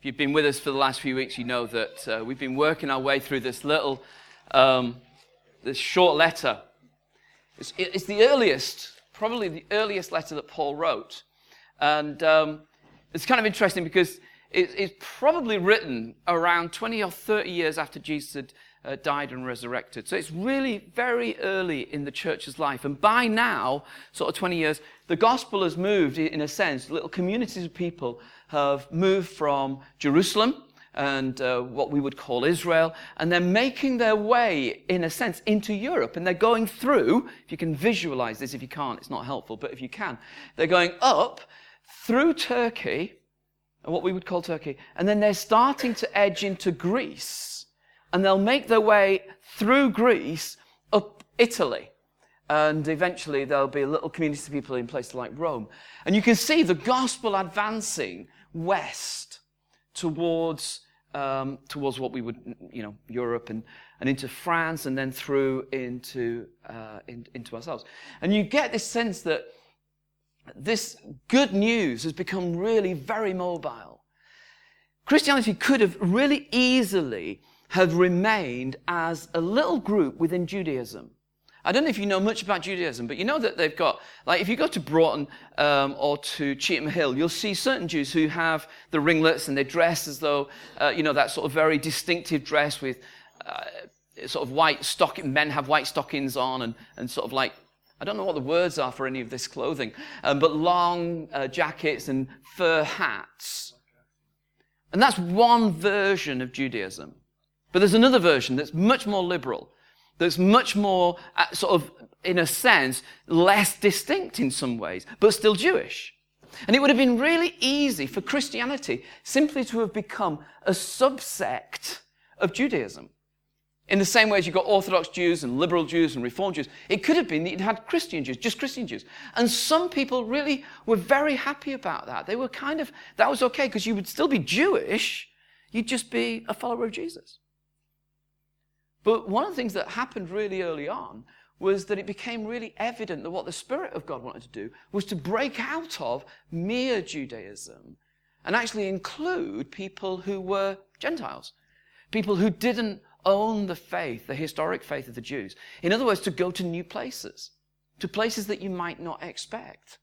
If you've been with us for the last few weeks, you know that uh, we've been working our way through this little, um, this short letter. It's, it's, the earliest, probably the earliest letter that Paul wrote. And um, it's kind of interesting because it, it's probably written around 20 or 30 years after Jesus had uh, died and resurrected. So it's really very early in the church's life. And by now, sort of 20 years, the gospel has moved, in a sense, little communities of people have moved from Jerusalem and uh, what we would call Israel, and they're making their way, in a sense, into Europe. And they're going through, if you can visualize this, if you can't, it's not helpful, but if you can, they're going up through Turkey, what we would call Turkey, and then they're starting to edge into Greece, and they'll make their way through Greece up Italy and eventually there'll be little community of people in places like Rome. And you can see the gospel advancing west towards, um, towards what we would, you know, Europe and, and into France and then through into, uh, in, into ourselves. And you get this sense that this good news has become really very mobile. Christianity could have really easily have remained as a little group within Judaism I don't know if you know much about Judaism, but you know that they've got, like, if you go to Broughton um, or to Cheetham Hill, you'll see certain Jews who have the ringlets and they dress as though, uh, you know, that sort of very distinctive dress with uh, sort of white stocking, men have white stockings on and, and sort of like, I don't know what the words are for any of this clothing, um, but long uh, jackets and fur hats. And that's one version of Judaism. But there's another version that's much more liberal that's much more, uh, sort of, in a sense, less distinct in some ways, but still Jewish. And it would have been really easy for Christianity simply to have become a subsect of Judaism. In the same way as you've got Orthodox Jews and liberal Jews and Reformed Jews, it could have been that you'd had Christian Jews, just Christian Jews. And some people really were very happy about that. They were kind of, that was okay because you would still be Jewish, you'd just be a follower of Jesus. But one of the things that happened really early on was that it became really evident that what the Spirit of God wanted to do was to break out of mere Judaism and actually include people who were Gentiles, people who didn't own the faith, the historic faith of the Jews. In other words, to go to new places, to places that you might not expect.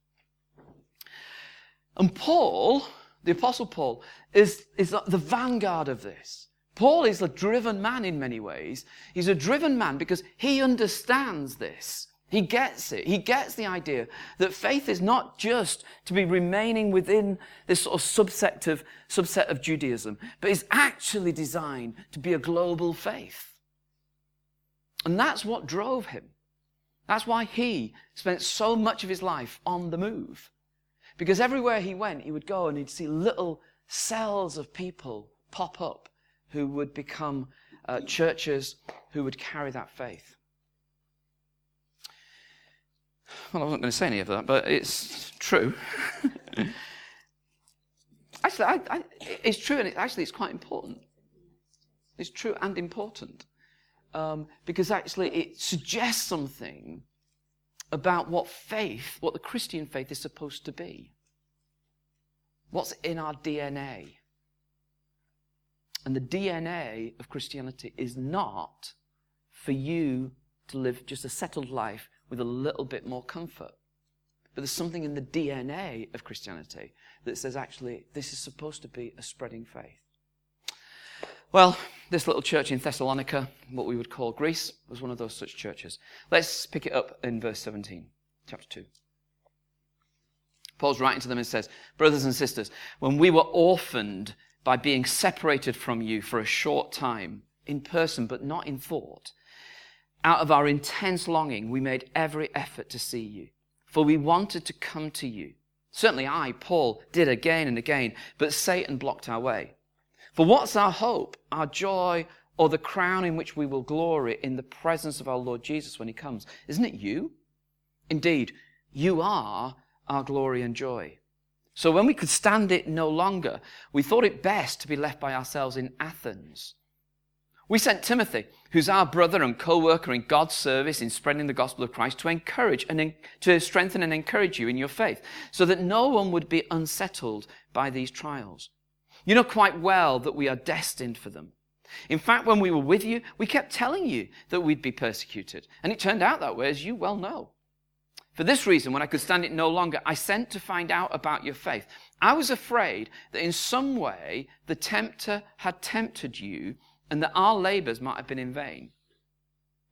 And Paul, the Apostle Paul, is, is the vanguard of this. Paul is a driven man in many ways. He's a driven man because he understands this. He gets it. He gets the idea that faith is not just to be remaining within this sort of subset of, subset of Judaism, but is actually designed to be a global faith. And that's what drove him. That's why he spent so much of his life on the move. Because everywhere he went, he would go and he'd see little cells of people pop up who would become uh, churches who would carry that faith. Well, I wasn't going to say any of that, but it's true. actually, I, I, it's true, and it, actually, it's quite important. It's true and important um, because actually it suggests something about what faith, what the Christian faith is supposed to be. What's in our DNA? And the DNA of Christianity is not for you to live just a settled life with a little bit more comfort. But there's something in the DNA of Christianity that says actually this is supposed to be a spreading faith. Well, this little church in Thessalonica, what we would call Greece, was one of those such churches. Let's pick it up in verse 17, chapter 2. Paul's writing to them and says, Brothers and sisters, when we were orphaned by being separated from you for a short time, in person but not in thought. Out of our intense longing, we made every effort to see you, for we wanted to come to you. Certainly I, Paul, did again and again, but Satan blocked our way. For what's our hope, our joy, or the crown in which we will glory in the presence of our Lord Jesus when he comes? Isn't it you? Indeed, you are our glory and joy. So when we could stand it no longer, we thought it best to be left by ourselves in Athens. We sent Timothy, who's our brother and co-worker in God's service in spreading the gospel of Christ, to encourage and to strengthen and encourage you in your faith, so that no one would be unsettled by these trials. You know quite well that we are destined for them. In fact, when we were with you, we kept telling you that we'd be persecuted. And it turned out that way, as you well know. For this reason, when I could stand it no longer, I sent to find out about your faith. I was afraid that in some way the tempter had tempted you and that our labors might have been in vain.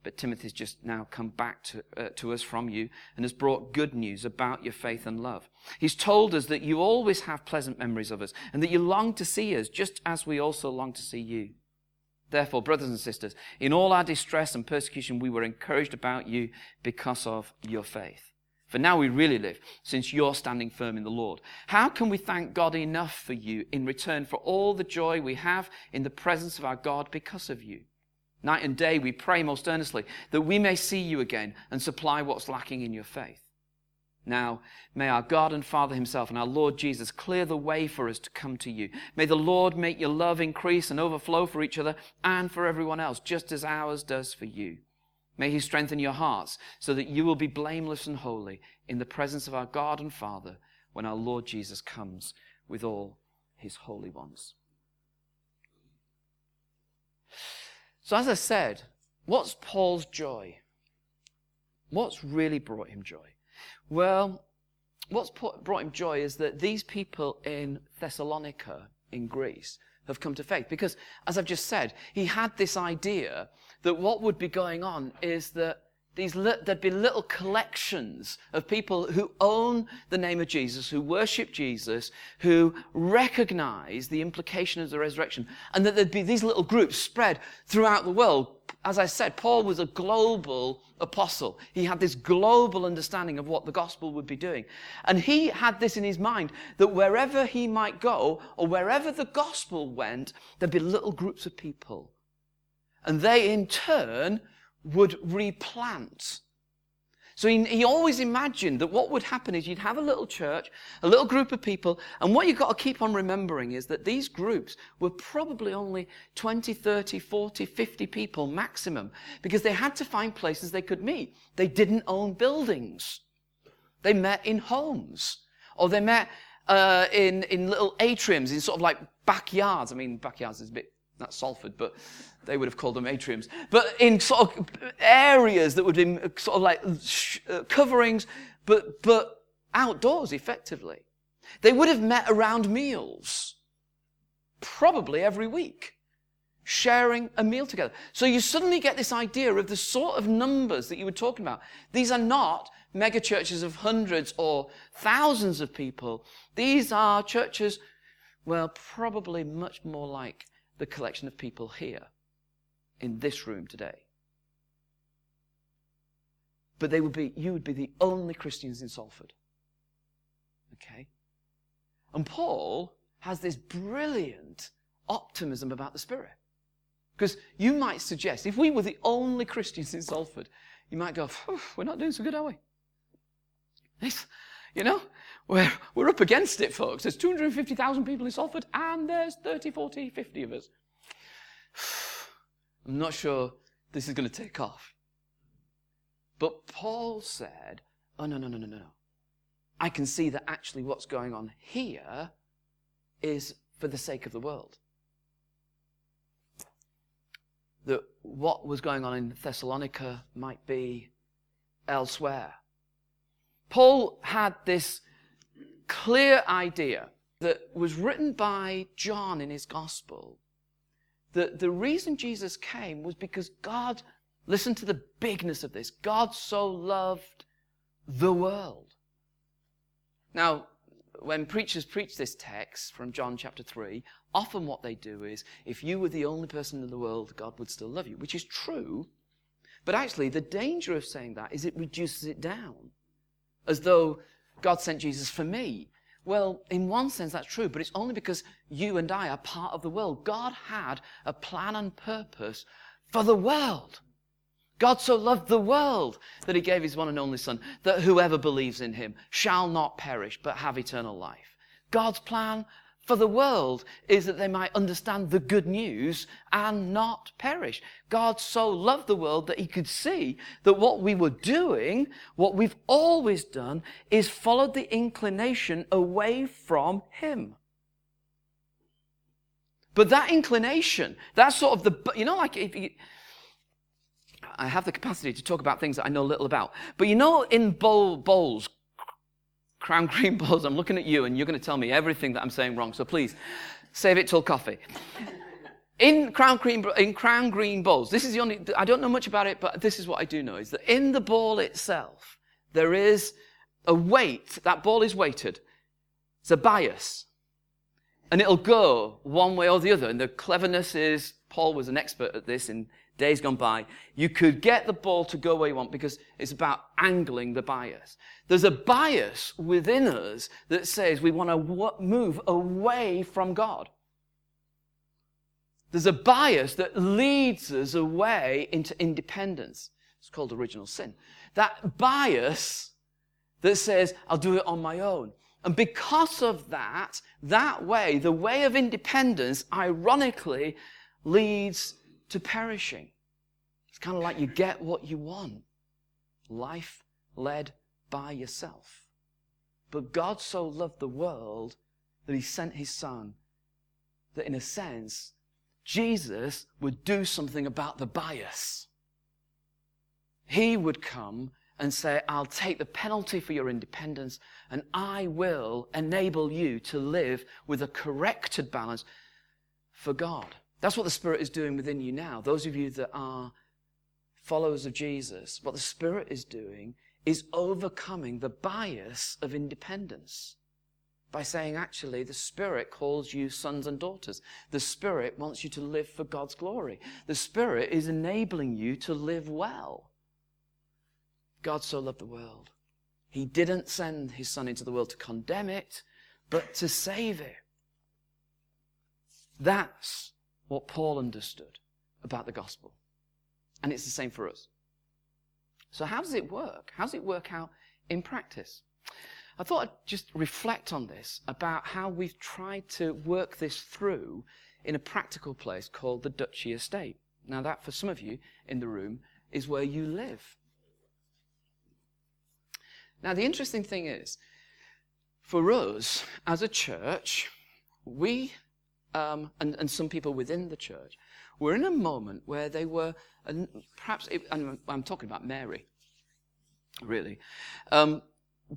But Timothy's just now come back to, uh, to us from you and has brought good news about your faith and love. He's told us that you always have pleasant memories of us and that you long to see us just as we also long to see you. Therefore, brothers and sisters, in all our distress and persecution, we were encouraged about you because of your faith. For now we really live, since you're standing firm in the Lord. How can we thank God enough for you in return for all the joy we have in the presence of our God because of you? Night and day we pray most earnestly that we may see you again and supply what's lacking in your faith. Now, may our God and Father Himself and our Lord Jesus clear the way for us to come to you. May the Lord make your love increase and overflow for each other and for everyone else, just as ours does for you. May He strengthen your hearts so that you will be blameless and holy in the presence of our God and Father when our Lord Jesus comes with all His holy ones. So, as I said, what's Paul's joy? What's really brought him joy? Well, what's brought him joy is that these people in Thessalonica, in Greece, have come to faith. Because, as I've just said, he had this idea that what would be going on is that these li- there'd be little collections of people who own the name of Jesus, who worship Jesus, who recognize the implication of the resurrection, and that there'd be these little groups spread throughout the world. As I said, Paul was a global apostle. He had this global understanding of what the gospel would be doing. And he had this in his mind that wherever he might go, or wherever the gospel went, there'd be little groups of people. And they in turn would replant. So he, he, always imagined that what would happen is you'd have a little church, a little group of people, and what you've got to keep on remembering is that these groups were probably only 20, 30, 40, 50 people maximum, because they had to find places they could meet. They didn't own buildings. They met in homes, or they met uh, in, in little atriums, in sort of like backyards. I mean, backyards is a bit, not Salford, but they would have called them atriums, but in sort of areas that would be sort of like uh, coverings, but, but outdoors effectively. They would have met around meals, probably every week, sharing a meal together. So you suddenly get this idea of the sort of numbers that you were talking about. These are not mega churches of hundreds or thousands of people. These are churches, well, probably much more like the collection of people here in this room today. But they would be, you would be the only Christians in Salford. Okay? And Paul has this brilliant optimism about the Spirit. Because you might suggest, if we were the only Christians in Salford, you might go, we're not doing so good, are we? You know, we're, we're up against it, folks. There's 250,000 people in Salford, and there's 30, 40, 50 of us. I'm not sure this is going to take off. But Paul said, Oh, no, no, no, no, no, no. I can see that actually what's going on here is for the sake of the world. That what was going on in Thessalonica might be elsewhere. Paul had this clear idea that was written by John in his gospel that the reason Jesus came was because God, listen to the bigness of this, God so loved the world. Now, when preachers preach this text from John chapter 3, often what they do is, if you were the only person in the world, God would still love you, which is true. But actually, the danger of saying that is it reduces it down. As though God sent Jesus for me. Well, in one sense, that's true, but it's only because you and I are part of the world. God had a plan and purpose for the world. God so loved the world that he gave his one and only Son, that whoever believes in him shall not perish, but have eternal life. God's plan for the world is that they might understand the good news and not perish. God so loved the world that he could see that what we were doing, what we've always done, is followed the inclination away from him. But that inclination, that sort of the, you know, like if you, I have the capacity to talk about things that I know little about. But you know, in bowl, bowls, crown green bowls, I'm looking at you and you're going to tell me everything that I'm saying wrong. So please, save it till coffee. In crown green, in crown green bowls, this is the only, I don't know much about it, but this is what I do know, is that in the ball itself, there is a weight, that ball is weighted. It's a bias. And it'll go one way or the other. And the cleverness is, Paul was an expert at this in days gone by. You could get the ball to go where you want because it's about angling the bias. There's a bias within us that says we want to move away from God. There's a bias that leads us away into independence. It's called original sin. That bias that says, I'll do it on my own. And because of that, that way, the way of independence, ironically, leads to perishing. It's kind of like you get what you want. Life led by yourself. But God so loved the world that he sent his son, that in a sense, Jesus would do something about the bias. He would come and say, I'll take the penalty for your independence and I will enable you to live with a corrected balance for God. That's what the Spirit is doing within you now. Those of you that are followers of Jesus, what the Spirit is doing is overcoming the bias of independence by saying, actually, the Spirit calls you sons and daughters. The Spirit wants you to live for God's glory. The Spirit is enabling you to live well. God so loved the world. He didn't send his son into the world to condemn it, but to save it. That's what Paul understood about the gospel. And it's the same for us. So, how does it work? How does it work out in practice? I thought I'd just reflect on this about how we've tried to work this through in a practical place called the Duchy Estate. Now, that for some of you in the room is where you live. Now, the interesting thing is, for us as a church, we, um, and, and some people within the church, were in a moment where they were, and perhaps, it, and I'm talking about Mary, really, um,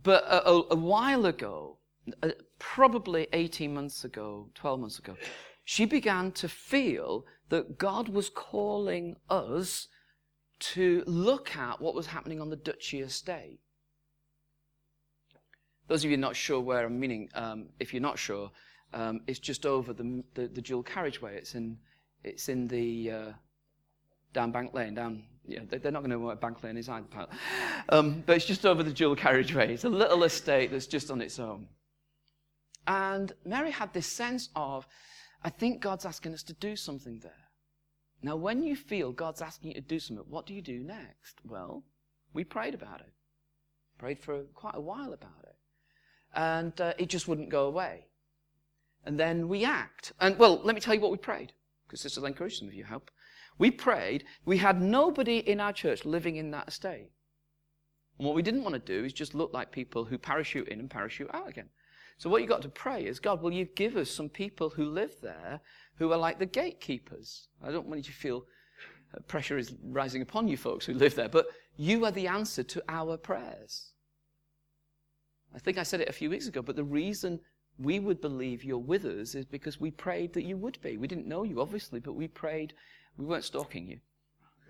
but a, a, a, while ago, uh, probably 18 months ago, 12 months ago, she began to feel that God was calling us to look at what was happening on the Duchy estate. Those of you not sure where I'm meaning, um, if you're not sure, um, it's just over the, the, the, dual carriageway. It's in, it's in the, uh, down Bank Lane, down, yeah, they're not going to know what Bank Lane is either, um, but it's just over the dual carriageway. It's a little estate that's just on its own. And Mary had this sense of, I think God's asking us to do something there. Now, when you feel God's asking you to do something, what do you do next? Well, we prayed about it. Prayed for quite a while about it and uh, it just wouldn't go away. And then we act. And well, let me tell you what we prayed, because this will encourage some of you, hope. We prayed, we had nobody in our church living in that estate. And what we didn't want to do is just look like people who parachute in and parachute out again. So what you've got to pray is, God, will you give us some people who live there who are like the gatekeepers? I don't want you to feel pressure is rising upon you folks who live there, but you are the answer to our prayers. I think I said it a few weeks ago, but the reason we would believe you're with us is because we prayed that you would be. We didn't know you, obviously, but we prayed. We weren't stalking you.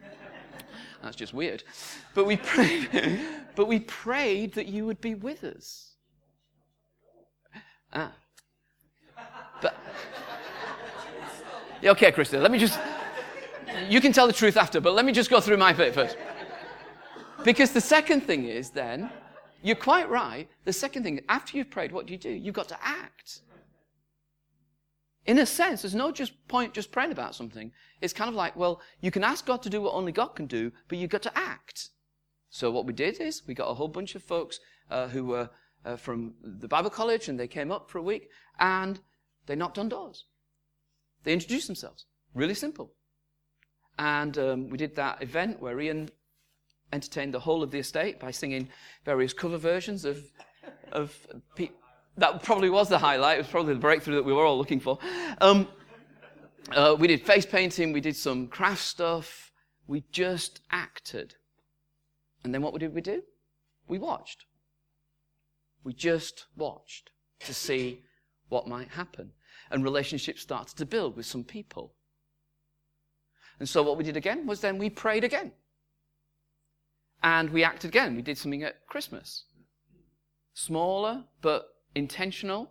That's just weird. But we prayed, but we prayed that you would be with us. Ah. But yeah, okay, Krista, let me just you can tell the truth after, but let me just go through my bit first. Because the second thing is then you're quite right. The second thing, after you've prayed, what do you do? You've got to act. In a sense, there's no just point just praying about something. It's kind of like, well, you can ask God to do what only God can do, but you've got to act. So what we did is we got a whole bunch of folks uh, who were uh, from the Bible college and they came up for a week and they knocked on doors. They introduced themselves. Really simple. And um, we did that event where Ian entertained the whole of the estate by singing various cover versions of, of that probably was the highlight. It was probably the breakthrough that we were all looking for. Um, uh, we did face painting, we did some craft stuff, we just acted. And then what did we do? We watched. We just watched to see what might happen. And relationships started to build with some people. And so what we did again was then we prayed again. And we acted again. We did something at Christmas. Smaller, but intentional.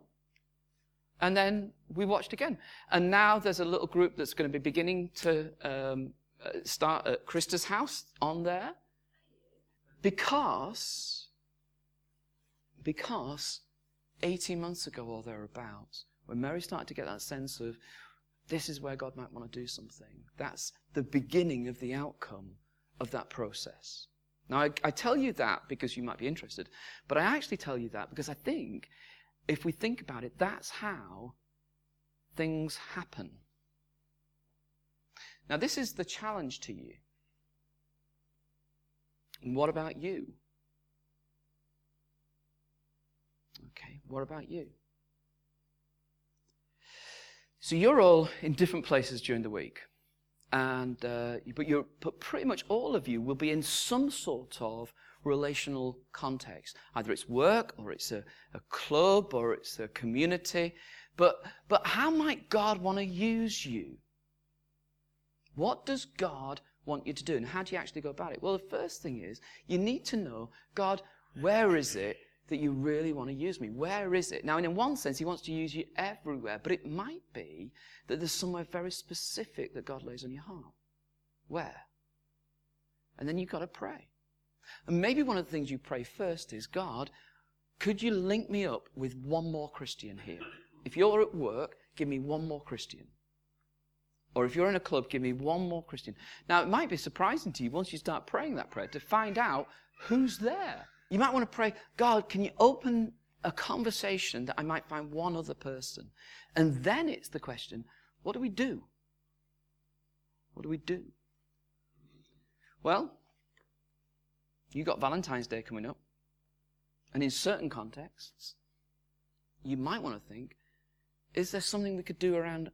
And then we watched again. And now there's a little group that's going to be beginning to um, uh, start at Krista's house on there. Because, because 18 months ago or thereabouts, when Mary started to get that sense of this is where God might want to do something, that's the beginning of the outcome of that process. Now, I, I, tell you that because you might be interested, but I actually tell you that because I think if we think about it, that's how things happen. Now, this is the challenge to you. What about you? Okay, what about you? So you're all in different places during the week, and uh, but you're but pretty much all of you will be in some sort of relational context. Either it's work, or it's a, a club, or it's a community. But but how might God want to use you? What does God want you to do, and how do you actually go about it? Well, the first thing is you need to know God. Where is it that you really want to use me? Where is it? Now, in one sense, he wants to use you everywhere, but it might be that there's somewhere very specific that God lays on your heart. Where? And then you've got to pray. And maybe one of the things you pray first is, God, could you link me up with one more Christian here? If you're at work, give me one more Christian. Or if you're in a club, give me one more Christian. Now, it might be surprising to you once you start praying that prayer to find out who's there. You might want to pray, God, can you open a conversation that I might find one other person? And then it's the question, what do we do? What do we do? Well, you got Valentine's Day coming up. And in certain contexts, you might want to think, is there something we could do around?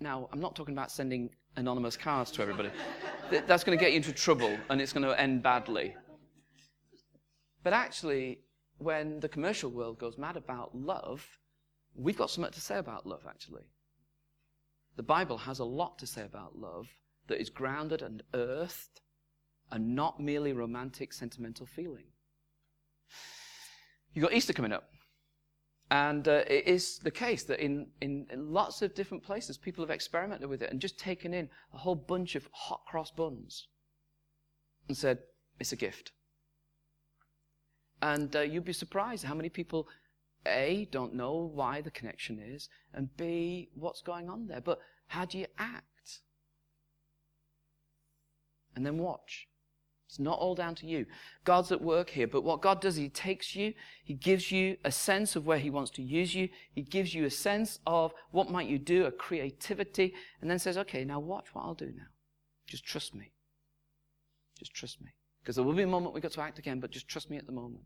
Now, I'm not talking about sending anonymous cards to everybody. That's going to get you into trouble and it's going to end badly. But actually, when the commercial world goes mad about love, we've got something to say about love, actually. The Bible has a lot to say about love that is grounded and earthed and not merely romantic, sentimental feeling. You've got Easter coming up. And uh, it is the case that in, in, in, lots of different places, people have experimented with it and just taken in a whole bunch of hot cross buns and said, it's a gift. And uh, you'd be surprised how many people, A, don't know why the connection is, and B, what's going on there. But how do you act? And then watch. It's not all down to you. God's at work here, but what God does, He takes you, He gives you a sense of where He wants to use you, He gives you a sense of what might you do, a creativity, and then says, okay, now watch what I'll do now. Just trust me. Just trust me. Because there will be a moment we got to act again, but just trust me at the moment.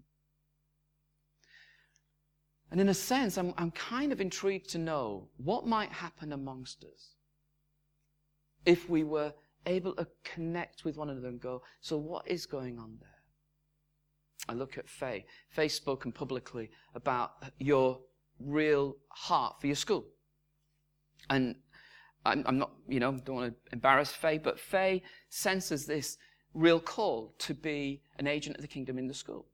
And in a sense, I'm, I'm kind of intrigued to know what might happen amongst us if we were able to connect with one another and go, so what is going on there? I look at Faye. Faye's spoken publicly about your real heart for your school. And I'm, I'm not, you know, don't want to embarrass Faye, but Faye senses this real call to be an agent of the kingdom in the school.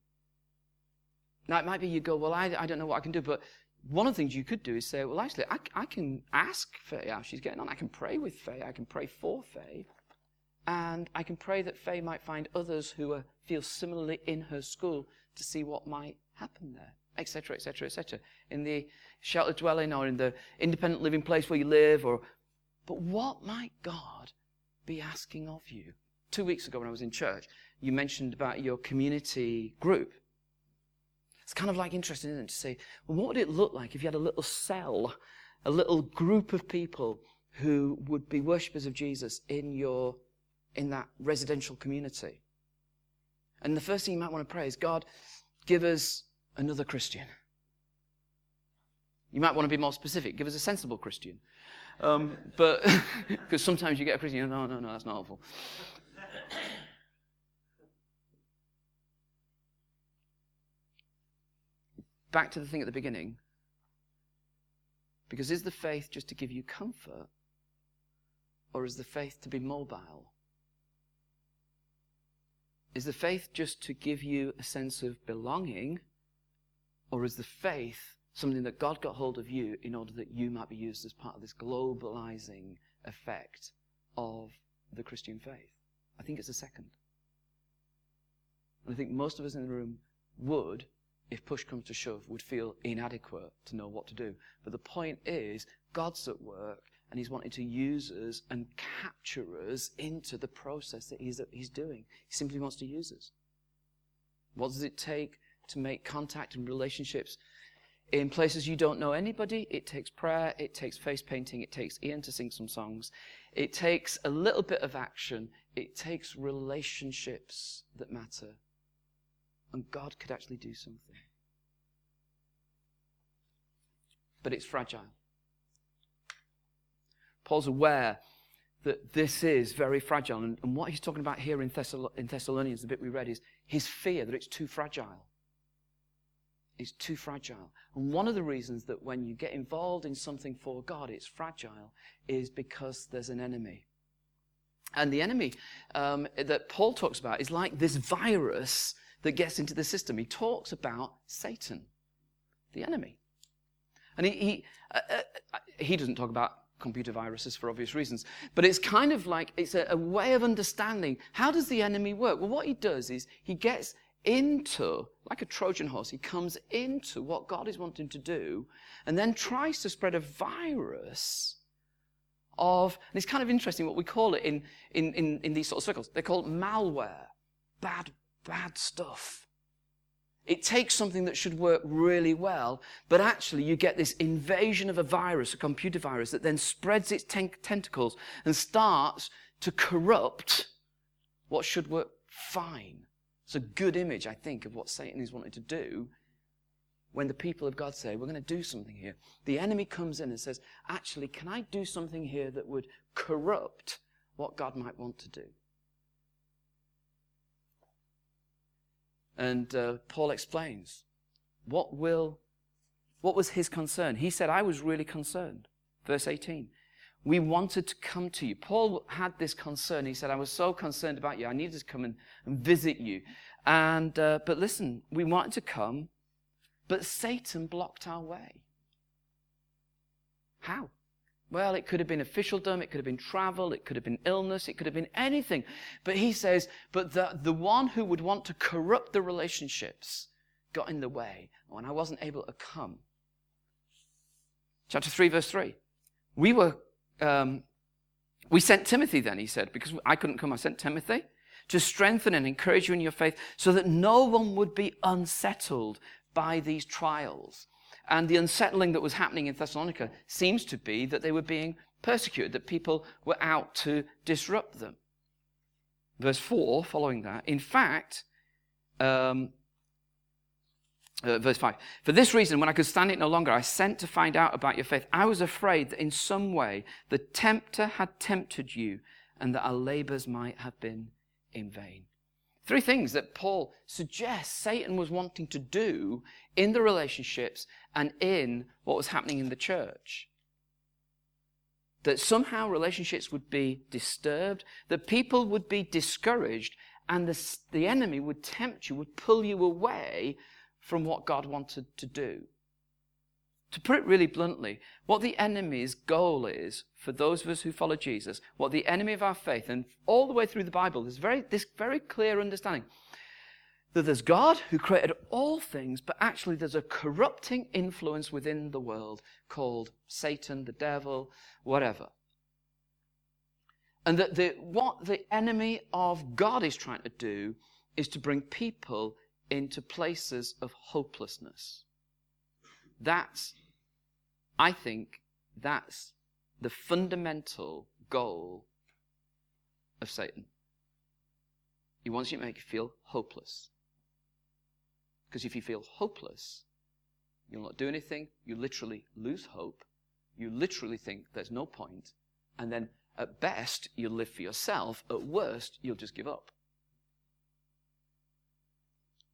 Now, it might be you go, well, I, I don't know what I can do, but one of the things you could do is say, well, actually, I, I can ask Faye how she's getting on. I can pray with Faye. I can pray for Faye. And I can pray that Faye might find others who are, feel similarly in her school to see what might happen there, etc., etc., etc. In the sheltered dwelling or in the independent living place where you live, or but what might God be asking of you? Two weeks ago when I was in church, you mentioned about your community group. It's kind of like interesting, isn't it, to say, well, what would it look like if you had a little cell, a little group of people who would be worshippers of Jesus in your in that residential community? And the first thing you might want to pray is, God, give us another Christian. You might want to be more specific. Give us a sensible Christian. Um, but because sometimes you get a Christian, no, no, no, that's not helpful. Back to the thing at the beginning. Because is the faith just to give you comfort, or is the faith to be mobile? Is the faith just to give you a sense of belonging, or is the faith something that God got hold of you in order that you might be used as part of this globalizing effect of the Christian faith? I think it's the second. And I think most of us in the room would, if push comes to shove, would feel inadequate to know what to do. But the point is, God's at work and He's wanting to use us and capture us into the process that He's, he's doing. He simply wants to use us. What does it take to make contact and relationships in places you don't know anybody? It takes prayer, it takes face painting, it takes Ian to sing some songs, it takes a little bit of action, it takes relationships that matter. And God could actually do something. But it's fragile. Paul's aware that this is very fragile. And, and what he's talking about here in, Thessal- in Thessalonians, the bit we read, is his fear that it's too fragile. It's too fragile. And one of the reasons that when you get involved in something for God, it's fragile, is because there's an enemy. And the enemy um, that Paul talks about is like this virus that gets into the system. He talks about Satan, the enemy. And he, he, uh, uh, he doesn't talk about computer viruses for obvious reasons. But it's kind of like it's a, a, way of understanding how does the enemy work? Well, what he does is he gets into, like a Trojan horse, he comes into what God is wanting to do and then tries to spread a virus of, and it's kind of interesting what we call it in, in, in, in these sort of circles. They call it malware. Bad, bad stuff. It takes something that should work really well, but actually you get this invasion of a virus, a computer virus, that then spreads its ten- tentacles and starts to corrupt what should work fine. It's a good image, I think, of what Satan is wanting to do when the people of God say, We're going to do something here. The enemy comes in and says, Actually, can I do something here that would corrupt what God might want to do? And uh, Paul explains what will, what was his concern? He said, I was really concerned. Verse 18. We wanted to come to you. Paul had this concern. He said, I was so concerned about you. I needed to come and, and visit you. And, uh, but listen, we wanted to come, but Satan blocked our way. How? Well, it could have been officialdom, it could have been travel, it could have been illness, it could have been anything. But he says, but the, the one who would want to corrupt the relationships got in the way when I wasn't able to come. Chapter 3, verse 3. We were, um, we sent Timothy then, he said, because I couldn't come, I sent Timothy to strengthen and encourage you in your faith so that no one would be unsettled by these trials. And the unsettling that was happening in Thessalonica seems to be that they were being persecuted, that people were out to disrupt them. Verse 4, following that, in fact, um, uh, verse 5 For this reason, when I could stand it no longer, I sent to find out about your faith. I was afraid that in some way the tempter had tempted you and that our labors might have been in vain. Three things that Paul suggests Satan was wanting to do in the relationships and in what was happening in the church. That somehow relationships would be disturbed, that people would be discouraged, and the, the enemy would tempt you, would pull you away from what God wanted to do. To put it really bluntly, what the enemy's goal is for those of us who follow Jesus, what the enemy of our faith, and all the way through the Bible, there's very, this very clear understanding that there's God who created all things, but actually there's a corrupting influence within the world called Satan, the devil, whatever. And that the, what the enemy of God is trying to do is to bring people into places of hopelessness. That's, I think, that's the fundamental goal of Satan. He wants you to make you feel hopeless. Because if you feel hopeless, you'll not do anything, you literally lose hope, You literally think there's no point, and then at best, you'll live for yourself. At worst, you'll just give up.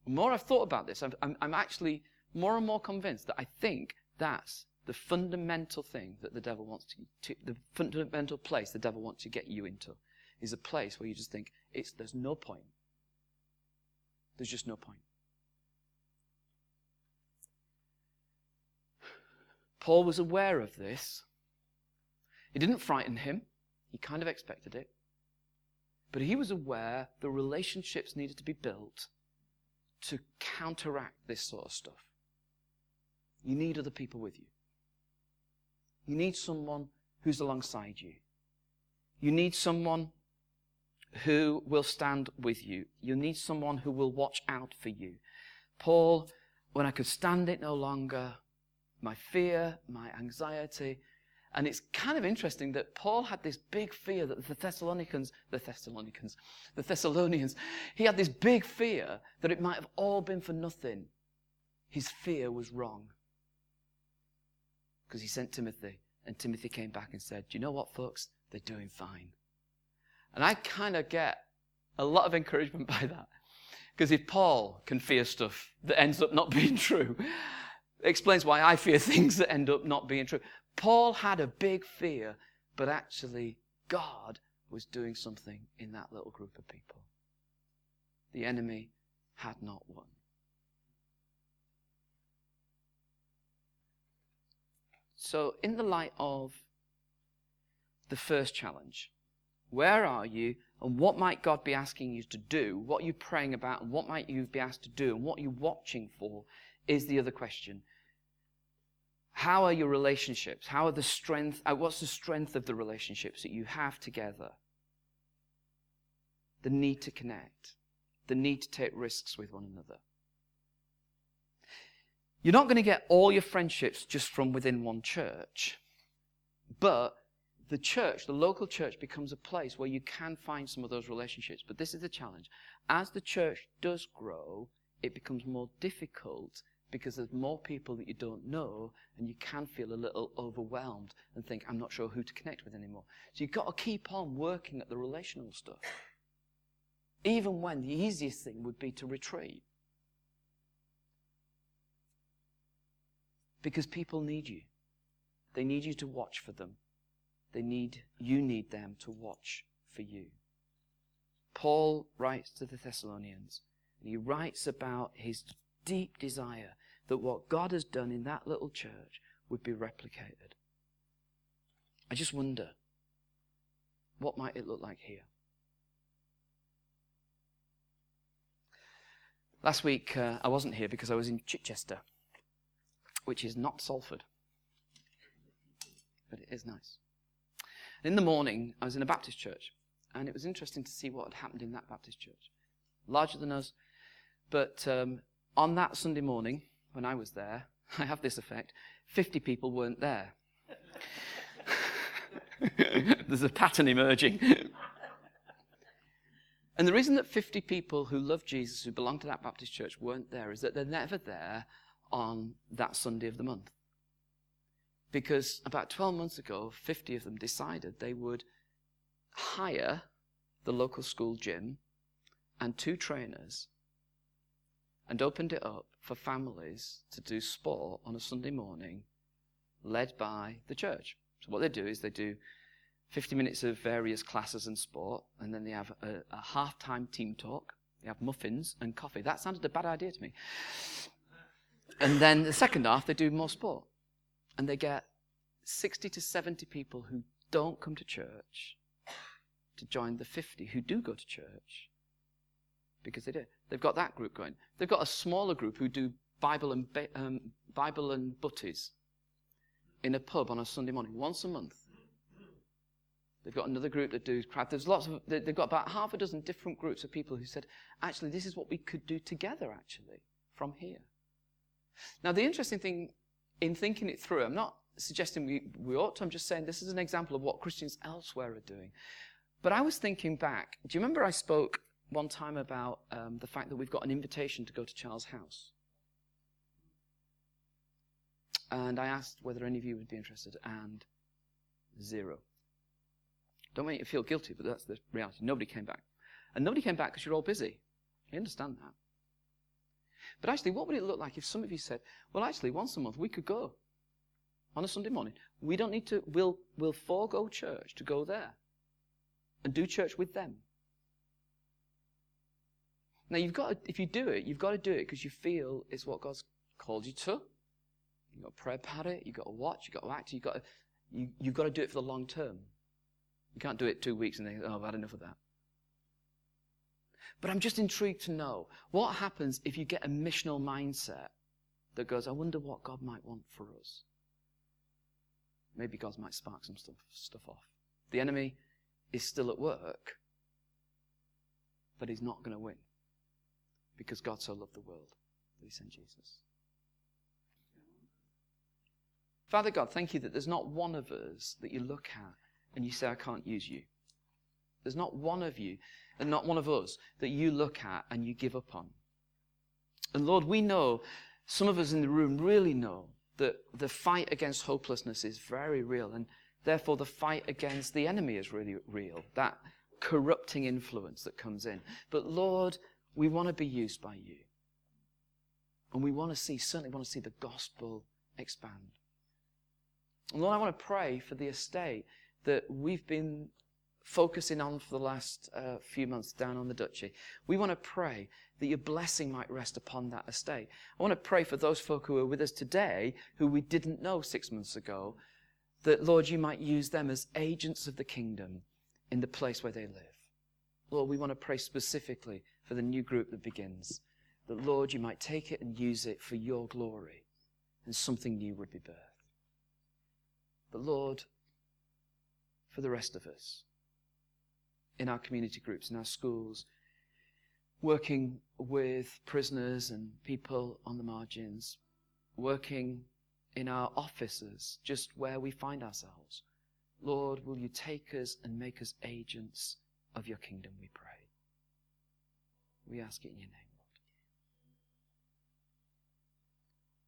The more I've thought about this, I'm, I'm, I'm actually more and more convinced that I think that's the fundamental thing that the devil wants to, to, the fundamental place the devil wants to get you into is a place where you just think it's there's no point. There's just no point. Paul was aware of this. It didn't frighten him. He kind of expected it. But he was aware the relationships needed to be built to counteract this sort of stuff. You need other people with you. You need someone who's alongside you. You need someone who will stand with you. You need someone who will watch out for you. Paul, when I could stand it no longer, my fear, my anxiety, and it's kind of interesting that Paul had this big fear that the Thessalonians, the Thessalonians, the Thessalonians, he had this big fear that it might have all been for nothing. His fear was wrong. Because he sent Timothy, and Timothy came back and said, Do you know what, folks? They're doing fine. And I kind of get a lot of encouragement by that. Because if Paul can fear stuff that ends up not being true, explains why I fear things that end up not being true. Paul had a big fear, but actually, God was doing something in that little group of people. The enemy had not won. So, in the light of the first challenge, where are you and what might God be asking you to do? What are you praying about and what might you be asked to do and what are you watching for is the other question. How are your relationships? How are the strength, uh, what's the strength of the relationships that you have together? The need to connect, the need to take risks with one another. You're not going to get all your friendships just from within one church, but the church, the local church, becomes a place where you can find some of those relationships. But this is the challenge. As the church does grow, it becomes more difficult because there's more people that you don't know and you can feel a little overwhelmed and think, I'm not sure who to connect with anymore. So you've got to keep on working at the relational stuff. Even when the easiest thing would be to retreat. Because people need you. They need you to watch for them. They need, you need them to watch for you. Paul writes to the Thessalonians, and he writes about his deep desire that what God has done in that little church would be replicated. I just wonder, what might it look like here? Last week, uh, I wasn't here because I was in Chichester, which is not Salford, but it is nice. in the morning, I was in a Baptist church, and it was interesting to see what had happened in that Baptist church. Larger than us, but um, on that Sunday morning, when I was there, I have this effect 50 people weren't there. There's a pattern emerging. and the reason that 50 people who love Jesus, who belong to that Baptist church, weren't there is that they're never there on that Sunday of the month. Because about 12 months ago, 50 of them decided they would hire the local school gym and two trainers and opened it up for families to do sport on a Sunday morning led by the church. So what they do is they do 50 minutes of various classes and sport, and then they have a, a half-time team talk. They have muffins and coffee. That sounded a bad idea to me. And then the second half, they do more sport. And they get 60 to 70 people who don't come to church to join the 50 who do go to church because they do. They've got that group going. They've got a smaller group who do Bible and um, Bible and butties in a pub on a Sunday morning once a month. They've got another group that do crowd. There's lots of. They've got about half a dozen different groups of people who said, actually, this is what we could do together. Actually, from here. Now, the interesting thing in thinking it through, I'm not suggesting we, we ought to. I'm just saying this is an example of what Christians elsewhere are doing. But I was thinking back. Do you remember I spoke one time about um, the fact that we've got an invitation to go to Charles' house. And I asked whether any of you would be interested, and zero. Don't make you feel guilty, but that's the reality. Nobody came back. And nobody came back because you're all busy. I understand that. But actually, what would it look like if some of you said, well, actually, once a month we could go on a Sunday morning. We don't need to, we'll, we'll forego church to go there and do church with them. Now, you've got to, if you do it, you've got to do it because you feel it's what God's called you to. You've got to pray about it, you've got to watch, you've got to act, you've got to, you, you've got to do it for the long term. You can't do it two weeks and then, oh, I've had enough of that. But I'm just intrigued to know what happens if you get a missional mindset that goes, I wonder what God might want for us. Maybe God might spark some stuff, stuff off. The enemy is still at work, but he's not going to win because God so loved the world that he sent Jesus. Father God, thank you that there's not one of us that you look at and you say, I can't use you. There's not one of you and not one of us that you look at and you give up on. And Lord, we know, some of us in the room really know that the fight against hopelessness is very real, and therefore the fight against the enemy is really real. That corrupting influence that comes in. But Lord, we want to be used by you. And we want to see, certainly want to see the gospel expand. And Lord, I want to pray for the estate that we've been focusing on for the last uh, few months down on the duchy. We want to pray that your blessing might rest upon that estate. I want to pray for those folk who are with us today who we didn't know six months ago, that, Lord, you might use them as agents of the kingdom in the place where they live. Lord, we want to pray specifically for the new group that begins, that, Lord, you might take it and use it for your glory and something new would be birthed. But Lord, for the rest of us, in our community groups, in our schools, working with prisoners and people on the margins, working in our offices, just where we find ourselves. Lord, will you take us and make us agents of your kingdom, we pray. We ask it in your name.